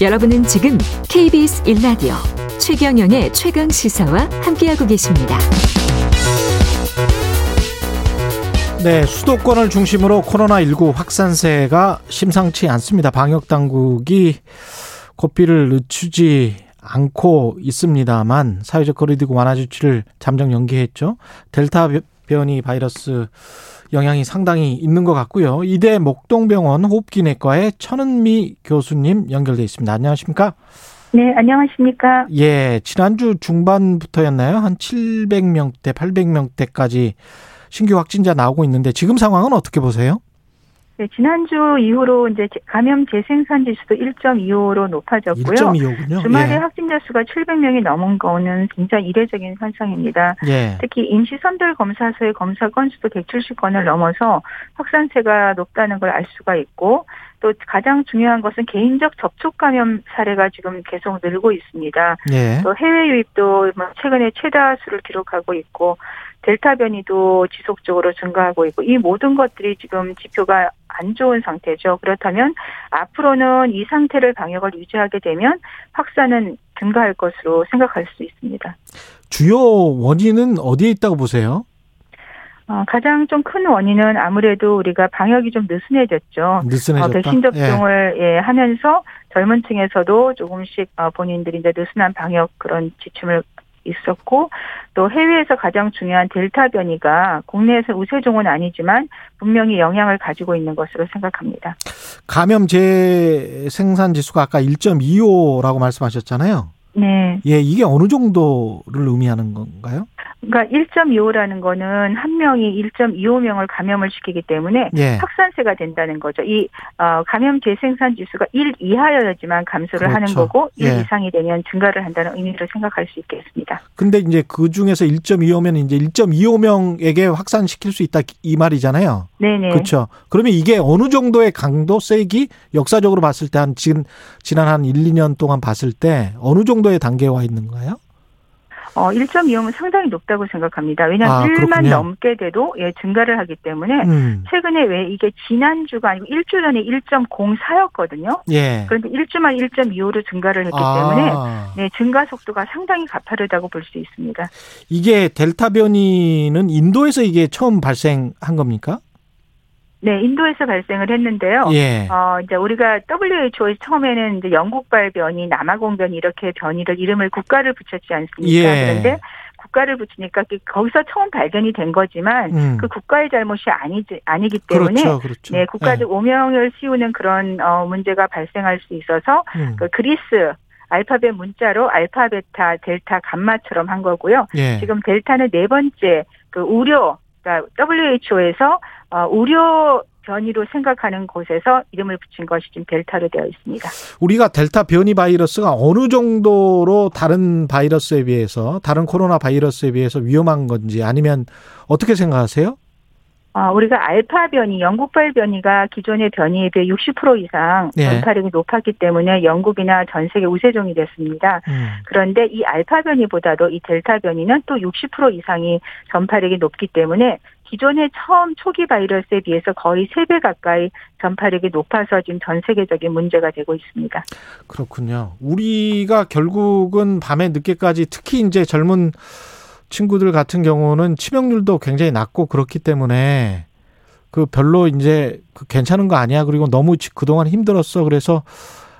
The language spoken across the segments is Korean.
여러분은 지금 KBS 1라디오 최경영의 최강 시사와 함께하고 계십니다. 네, 수도권을 중심으로 코로나19 확산세가 심상치 않습니다. 방역 당국이 고삐를 늦추지 않고 있습니다만 사회적 거리두기 완화 조치를 잠정 연기했죠. 델타 변이 바이러스 영향이 상당히 있는 것 같고요. 이대 목동병원 호흡기내과의 천은미 교수님 연결돼 있습니다. 안녕하십니까? 네, 안녕하십니까? 예, 지난주 중반부터였나요? 한 700명대, 800명대까지 신규 확진자 나오고 있는데 지금 상황은 어떻게 보세요? 네, 지난주 이후로 이제 감염 재생산 지수도 1.25로 높아졌고요. 1.25군요. 주말에 예. 확진자 수가 700명이 넘은 거는 굉장히 이례적인 현상입니다. 예. 특히 임시 선별 검사소의 검사 건수도 170건을 넘어서 확산세가 높다는 걸 알 수가 있고 또 가장 중요한 것은 개인적 접촉 감염 사례가 지금 계속 늘고 있습니다. 예. 또 해외 유입도 뭐 최근에 최다 수를 기록하고 있고 델타 변이도 지속적으로 증가하고 있고 이 모든 것들이 지금 지표가 안 좋은 상태죠. 그렇다면 앞으로는 이 상태를 방역을 유지하게 되면 확산은 증가할 것으로 생각할 수 있습니다. 주요 원인은 어디에 있다고 보세요? 어, 가장 좀 큰 원인은 아무래도 우리가 방역이 좀 느슨해졌죠. 느슨해졌다. 어, 백신 접종을 예. 예. 하면서 젊은 층에서도 조금씩 어, 본인들이 이제 느슨한 방역 그런 지침을 있었고 또 해외에서 가장 중요한 델타 변이가 국내에서 우세종은 아니지만 분명히 영향을 가지고 있는 것으로 생각합니다. 감염 재생산 지수가 아까 1.25라고 말씀하셨잖아요. 네. 예, 이게 어느 정도를 의미하는 건가요? 그러니까 1.25라는 거는 한 명이 1.25명을 감염을 시키기 때문에 예. 확산세가 된다는 거죠. 이 어, 감염 재생산 지수가 1 이하여야지만 감소를 그렇죠. 하는 거고 1 예. 이상이 되면 증가를 한다는 의미로 생각할 수 있겠습니다. 근데 이제 그 중에서 1.25면 이제 1.25명에게 확산시킬 수 있다 이 말이잖아요. 네네. 그렇죠. 그러면 이게 어느 정도의 강도 세기 역사적으로 봤을 때 한 지금 지난 한 1, 2년 동안 봤을 때 어느 정도의 단계에 와 있는가요? 어, 1.25는 상당히 높다고 생각합니다. 왜냐하면 아, 1만 그렇군요. 넘게 돼도 예, 증가를 하기 때문에 음. 최근에 왜 이게 지난주가 아니고 일주 전에 1.04였거든요. 예. 그런데 1주 만 1.25로 증가를 했기 아. 때문에 네, 증가 속도가 상당히 가파르다고 볼 수 있습니다. 이게 델타 변이는 인도에서 이게 처음 발생한 겁니까? 네, 인도에서 발생을 했는데요. 예. 어, 이제 우리가 WHO에 처음에는 이제 영국발 변이, 남아공 변이 이렇게 변이를 이름을 국가를 붙였지 않습니까? 예. 그런데 국가를 붙이니까 거기서 처음 발견이 된 거지만 음. 그 국가의 잘못이 아니지 아니기 때문에 그렇죠, 그렇죠. 네, 국가적 예. 오명을 씌우는 그런 어 문제가 발생할 수 있어서 음. 그 그리스 알파벳 문자로 알파, 베타, 델타, 감마처럼 한 거고요. 예. 지금 델타는 네 번째 그 우려 그러니까 WHO에서 어, 우려 변이로 생각하는 곳에서 이름을 붙인 것이 지금 델타로 되어 있습니다. 우리가 델타 변이 바이러스가 어느 정도로 다른 바이러스에 비해서 다른 코로나 바이러스에 비해서 위험한 건지 아니면 어떻게 생각하세요? 어, 우리가 알파 변이, 영국발 변이가 기존의 변이에 비해 60% 이상 예. 전파력이 높았기 때문에 영국이나 전 세계 우세종이 됐습니다. 음. 그런데 이 알파 변이보다도 이 델타 변이는 또 60% 이상이 전파력이 높기 때문에 기존의 처음 초기 바이러스에 비해서 거의 3배 가까이 전파력이 높아서 지금 전 세계적인 문제가 되고 있습니다. 그렇군요. 우리가 결국은 밤에 늦게까지 특히 이제 젊은 친구들 같은 경우는 치명률도 굉장히 낮고 그렇기 때문에 그 별로 이제 그 괜찮은 거 아니야. 그리고 너무 그동안 힘들었어. 그래서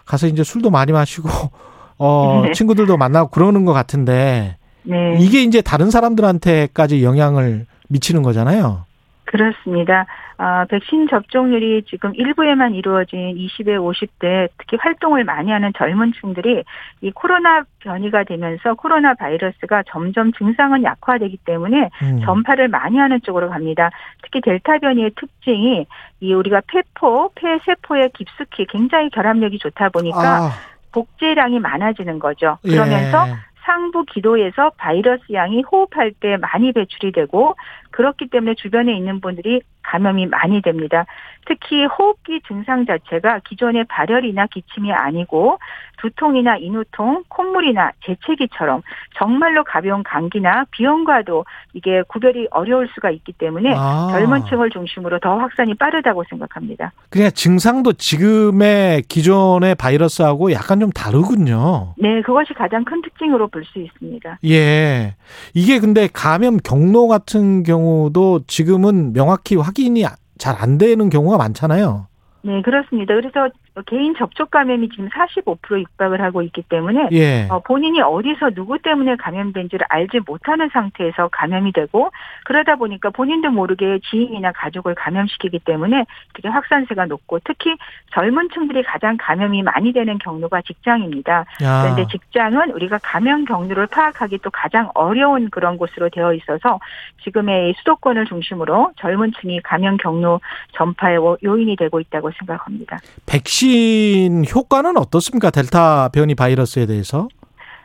가서 이제 술도 많이 마시고 어 네. 친구들도 만나고 그러는 것 같은데 네. 이게 이제 다른 사람들한테까지 영향을 미치는 거잖아요. 그렇습니다. 아, 백신 접종률이 지금 일부에만 이루어진 20대, 50대 특히 활동을 많이 하는 젊은 층들이 이 코로나 변이가 되면서 코로나 바이러스가 점점 증상은 약화되기 때문에 음. 전파를 많이 하는 쪽으로 갑니다. 특히 델타 변이의 특징이 이 우리가 폐포, 폐세포에 깊숙이 굉장히 결합력이 좋다 보니까 아. 복제량이 많아지는 거죠. 그러면서 예. 상부 기도에서 바이러스 양이 호흡할 때 많이 배출이 되고 그렇기 때문에 주변에 있는 분들이 감염이 많이 됩니다. 특히 호흡기 증상 자체가 기존의 발열이나 기침이 아니고 두통이나 인후통, 콧물이나 재채기처럼 정말로 가벼운 감기나 비염과도 이게 구별이 어려울 수가 있기 때문에 아. 젊은 층을 중심으로 더 확산이 빠르다고 생각합니다. 그냥 증상도 지금의 기존의 바이러스하고 약간 좀 다르군요. 네, 그것이 가장 큰 특징으로 볼 수 있습니다. 예. 이게 근데 감염 경로 같은 경우도 지금은 명확히 확인이 잘 안 되는 경우가 많잖아요. 네, 그렇습니다. 그래서 개인 접촉 감염이 지금 45% 육박을 하고 있기 때문에 예. 어, 본인이 어디서 누구 때문에 감염된지를 알지 못하는 상태에서 감염이 되고 그러다 보니까 본인도 모르게 지인이나 가족을 감염시키기 때문에 되게 확산세가 높고 특히 젊은 층들이 가장 감염이 많이 되는 경로가 직장입니다. 야. 그런데 직장은 우리가 감염 경로를 파악하기 또 가장 어려운 그런 곳으로 되어 있어서 지금의 수도권을 중심으로 젊은 층이 감염 경로 전파의 요인이 되고 있다고 생각합니다. 백신 백신 효과는 어떻습니까? 델타 변이 바이러스에 대해서?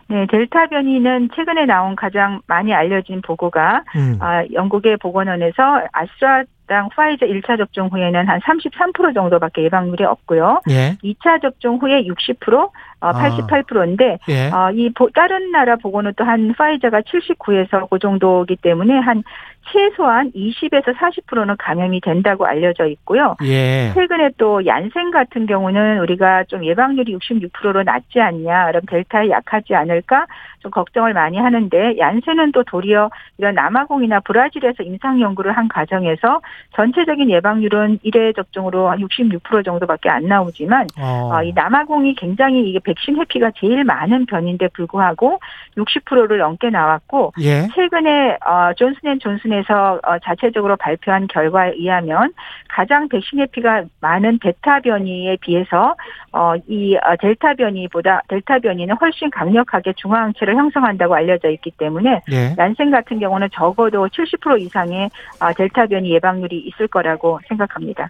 네, 델타 변이는 최근에 나온 가장 많이 알려진 보고가 음. 아, 영국의 보건원에서 아스트라당 파이저 1차 접종 후에는 한 33% 정도밖에 예방률이 없고요. 예. 2차 접종 후에 60%, 어, 88%인데 아. 예. 어, 이 다른 나라 보고는 또 한 파이저가 79에서 그 정도기 때문에 한 최소한 20에서 40%는 감염이 된다고 알려져 있고요. 예. 최근에 또 얀센 같은 경우는 우리가 좀 예방률이 66%로 낮지 않냐, 그럼 델타에 약하지 않을까 좀 걱정을 많이 하는데 얀센은 또 도리어 이런 남아공이나 브라질에서 임상 연구를 한 과정에서 전체적인 예방률은 1회 접종으로 66% 정도밖에 안 나오지만 어. 어, 이 남아공이 굉장히 이게 백신 회피가 제일 많은 변인데 불구하고 60%를 넘게 나왔고 예. 최근에 어, 존슨앤존슨 백신에서 어, 자체적으로 발표한 결과에 의하면 가장 백신 회피가 많은 베타 변이에 비해서 어, 이 어, 델타 변이보다 델타 변이는 훨씬 강력하게 중화항체를 형성한다고 알려져 있기 때문에 예. 얀센 같은 경우는 적어도 70% 이상의 델타 변이 예방률이 있을 거라고 생각합니다.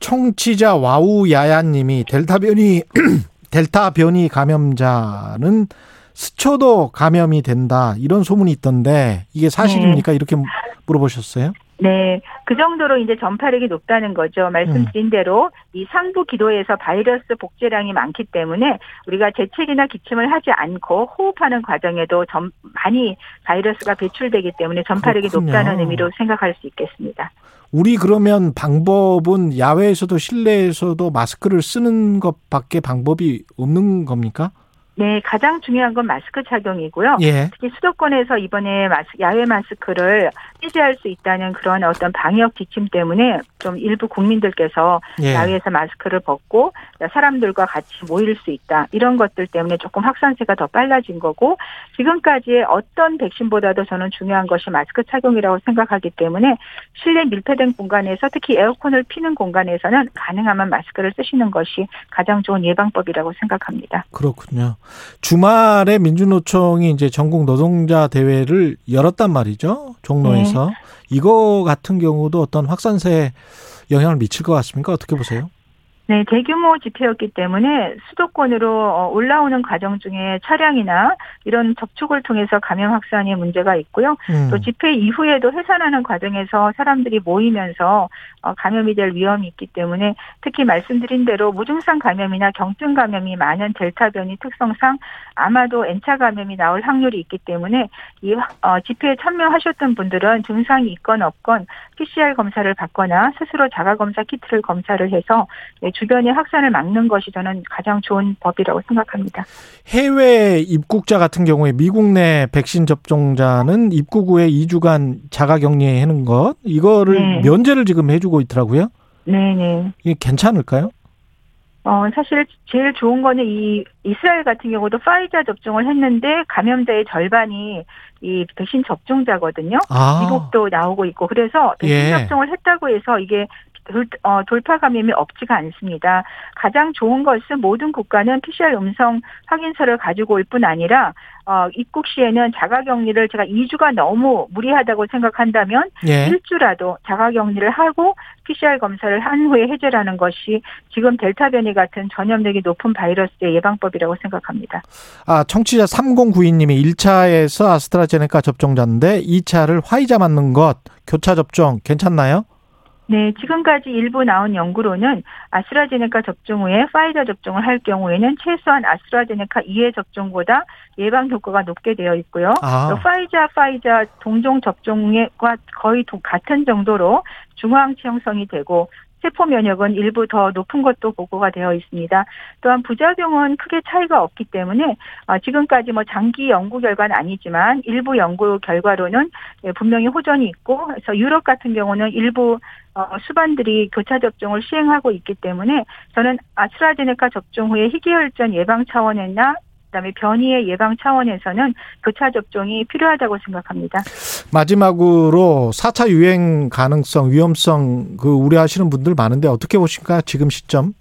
청취자 와우 야야님이 델타 변이 델타 변이 감염자는 스쳐도 감염이 된다 이런 소문이 있던데 이게 사실입니까? 네. 이렇게 물어보셨어요? 네, 그 정도로 이제 전파력이 높다는 거죠. 말씀드린 음. 대로 이 상부 기도에서 바이러스 복제량이 많기 때문에 우리가 재채기나 기침을 하지 않고 호흡하는 과정에도 전, 많이 바이러스가 배출되기 때문에 전파력이 그렇군요. 높다는 의미로 생각할 수 있겠습니다. 우리 그러면 방법은 야외에서도 실내에서도 마스크를 쓰는 것밖에 방법이 없는 겁니까? 네, 가장 중요한 건 마스크 착용이고요. 예. 특히 수도권에서 이번에 마스, 야외 마스크를 폐지할 수 있다는 그런 어떤 방역 지침 때문에 좀 일부 국민들께서 예. 야외에서 마스크를 벗고 사람들과 같이 모일 수 있다. 이런 것들 때문에 조금 확산세가 더 빨라진 거고 지금까지의 어떤 백신보다도 저는 중요한 것이 마스크 착용이라고 생각하기 때문에 실내 밀폐된 공간에서 특히 에어컨을 피는 공간에서는 가능하면 마스크를 쓰시는 것이 가장 좋은 예방법이라고 생각합니다. 그렇군요. 주말에 민주노총이 이제 전국 노동자 대회를 열었단 말이죠. 종로에서. 네. 이거 같은 경우도 어떤 확산세에 영향을 미칠 것 같습니까? 어떻게 보세요? 네, 대규모 집회였기 때문에 수도권으로 어, 올라오는 과정 중에 차량이나 이런 접촉을 통해서 감염 확산의 문제가 있고요. 음. 또 집회 이후에도 해산하는 과정에서 사람들이 모이면서 어, 감염이 될 위험이 있기 때문에 특히 말씀드린 대로 무증상 감염이나 경증 감염이 많은 델타 변이 특성상 아마도 N차 감염이 나올 확률이 있기 때문에 이 어, 집회에 참여하셨던 분들은 증상이 있건 없건 PCR 검사를 받거나 스스로 자가 검사 키트를 검사를 해서 주변의 확산을 막는 것이 저는 가장 좋은 법이라고 생각합니다. 해외 입국자 같은 경우에 미국 내 백신 접종자는 입국 후에 2주간 자가 격리하는 것 이거를 네. 면제를 지금 해주고 있더라고요. 네네. 이게 괜찮을까요? 어, 사실 제일 좋은 거는 이 이스라엘 같은 경우도 파이자 접종을 했는데 감염자의 절반이 이 백신 접종자거든요. 아. 미국도 나오고 있고 그래서 백신 예. 접종을 했다고 해서 이게 어, 돌파 감염이 없지가 않습니다. 가장 좋은 것은 모든 국가는 PCR 음성 확인서를 가지고 올 뿐 아니라 어, 입국 시에는 자가격리를 제가 2주가 너무 무리하다고 생각한다면 예. 1주라도 자가격리를 하고 PCR 검사를 한 후에 해제라는 것이 지금 델타 변이 같은 전염력이 높은 바이러스의 예방법이라고 생각합니다. 아, 청취자 3092님이 1차에서 아스트라제네카 접종자인데 2차를 화이자 맞는 것 교차 접종 괜찮나요? 네, 지금까지 일부 나온 연구로는 아스트라제네카 접종 후에 파이자 접종을 할 경우에는 최소한 아스트라제네카 2회 접종보다 예방 효과가 높게 되어 있고요. 아. 파이자, 파이자 동종 접종과 거의 같은 정도로 중화항체 형성이 되고 세포 면역은 일부 더 높은 것도 보고가 되어 있습니다. 또한 부작용은 크게 차이가 없기 때문에 어, 지금까지 뭐 장기 연구 결과는 아니지만 일부 연구 결과로는 예, 분명히 호전이 있고 그래서 유럽 같은 경우는 일부 어, 수반들이 교차 접종을 시행하고 있기 때문에 저는 아스트라제네카 접종 후에 희귀혈전 예방 차원이나 그다음에 변이의 예방 차원에서는 교차 접종이 필요하다고 생각합니다. 마지막으로 4차 유행 가능성, 위험성 그 우려하시는 분들 많은데 어떻게 보십니까? 지금 시점?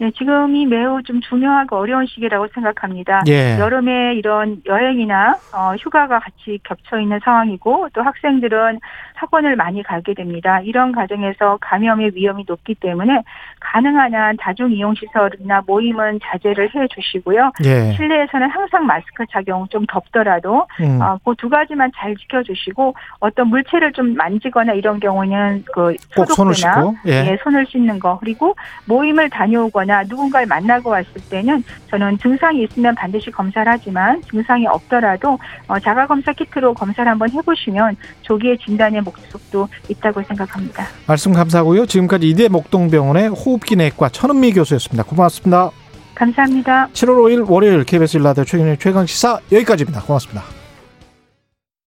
네, 지금이 매우 좀 중요하고 어려운 시기라고 생각합니다. 예. 여름에 이런 여행이나 어, 휴가가 같이 겹쳐 있는 상황이고 또 학생들은 학원을 많이 가게 됩니다. 이런 과정에서 감염의 위험이 높기 때문에 가능한 한 다중 이용 시설이나 모임은 자제를 해 주시고요. 예. 실내에서는 항상 마스크 착용 좀 덥더라도 음. 어, 그두 가지만 잘 지켜 주시고 어떤 물체를 좀 만지거나 이런 경우는 그 소독제나 예. 예, 손을 씻는 거 그리고 모임을 다녀오거나 누군가를 만나고 왔을 때는 저는 증상이 있으면 반드시 검사를 하지만 증상이 없더라도 어, 자가 검사 키트로 검사를 한번 해보시면 조기에 진단에 목적도 있다고 생각합니다. 말씀 감사하고요. 지금까지 이대 목동병원의 호흡기 내과 천은미 교수였습니다. 고맙습니다. 감사합니다. 7월 5일 월요일 KBS 일라디오 최경의 최강 시사 여기까지입니다. 고맙습니다.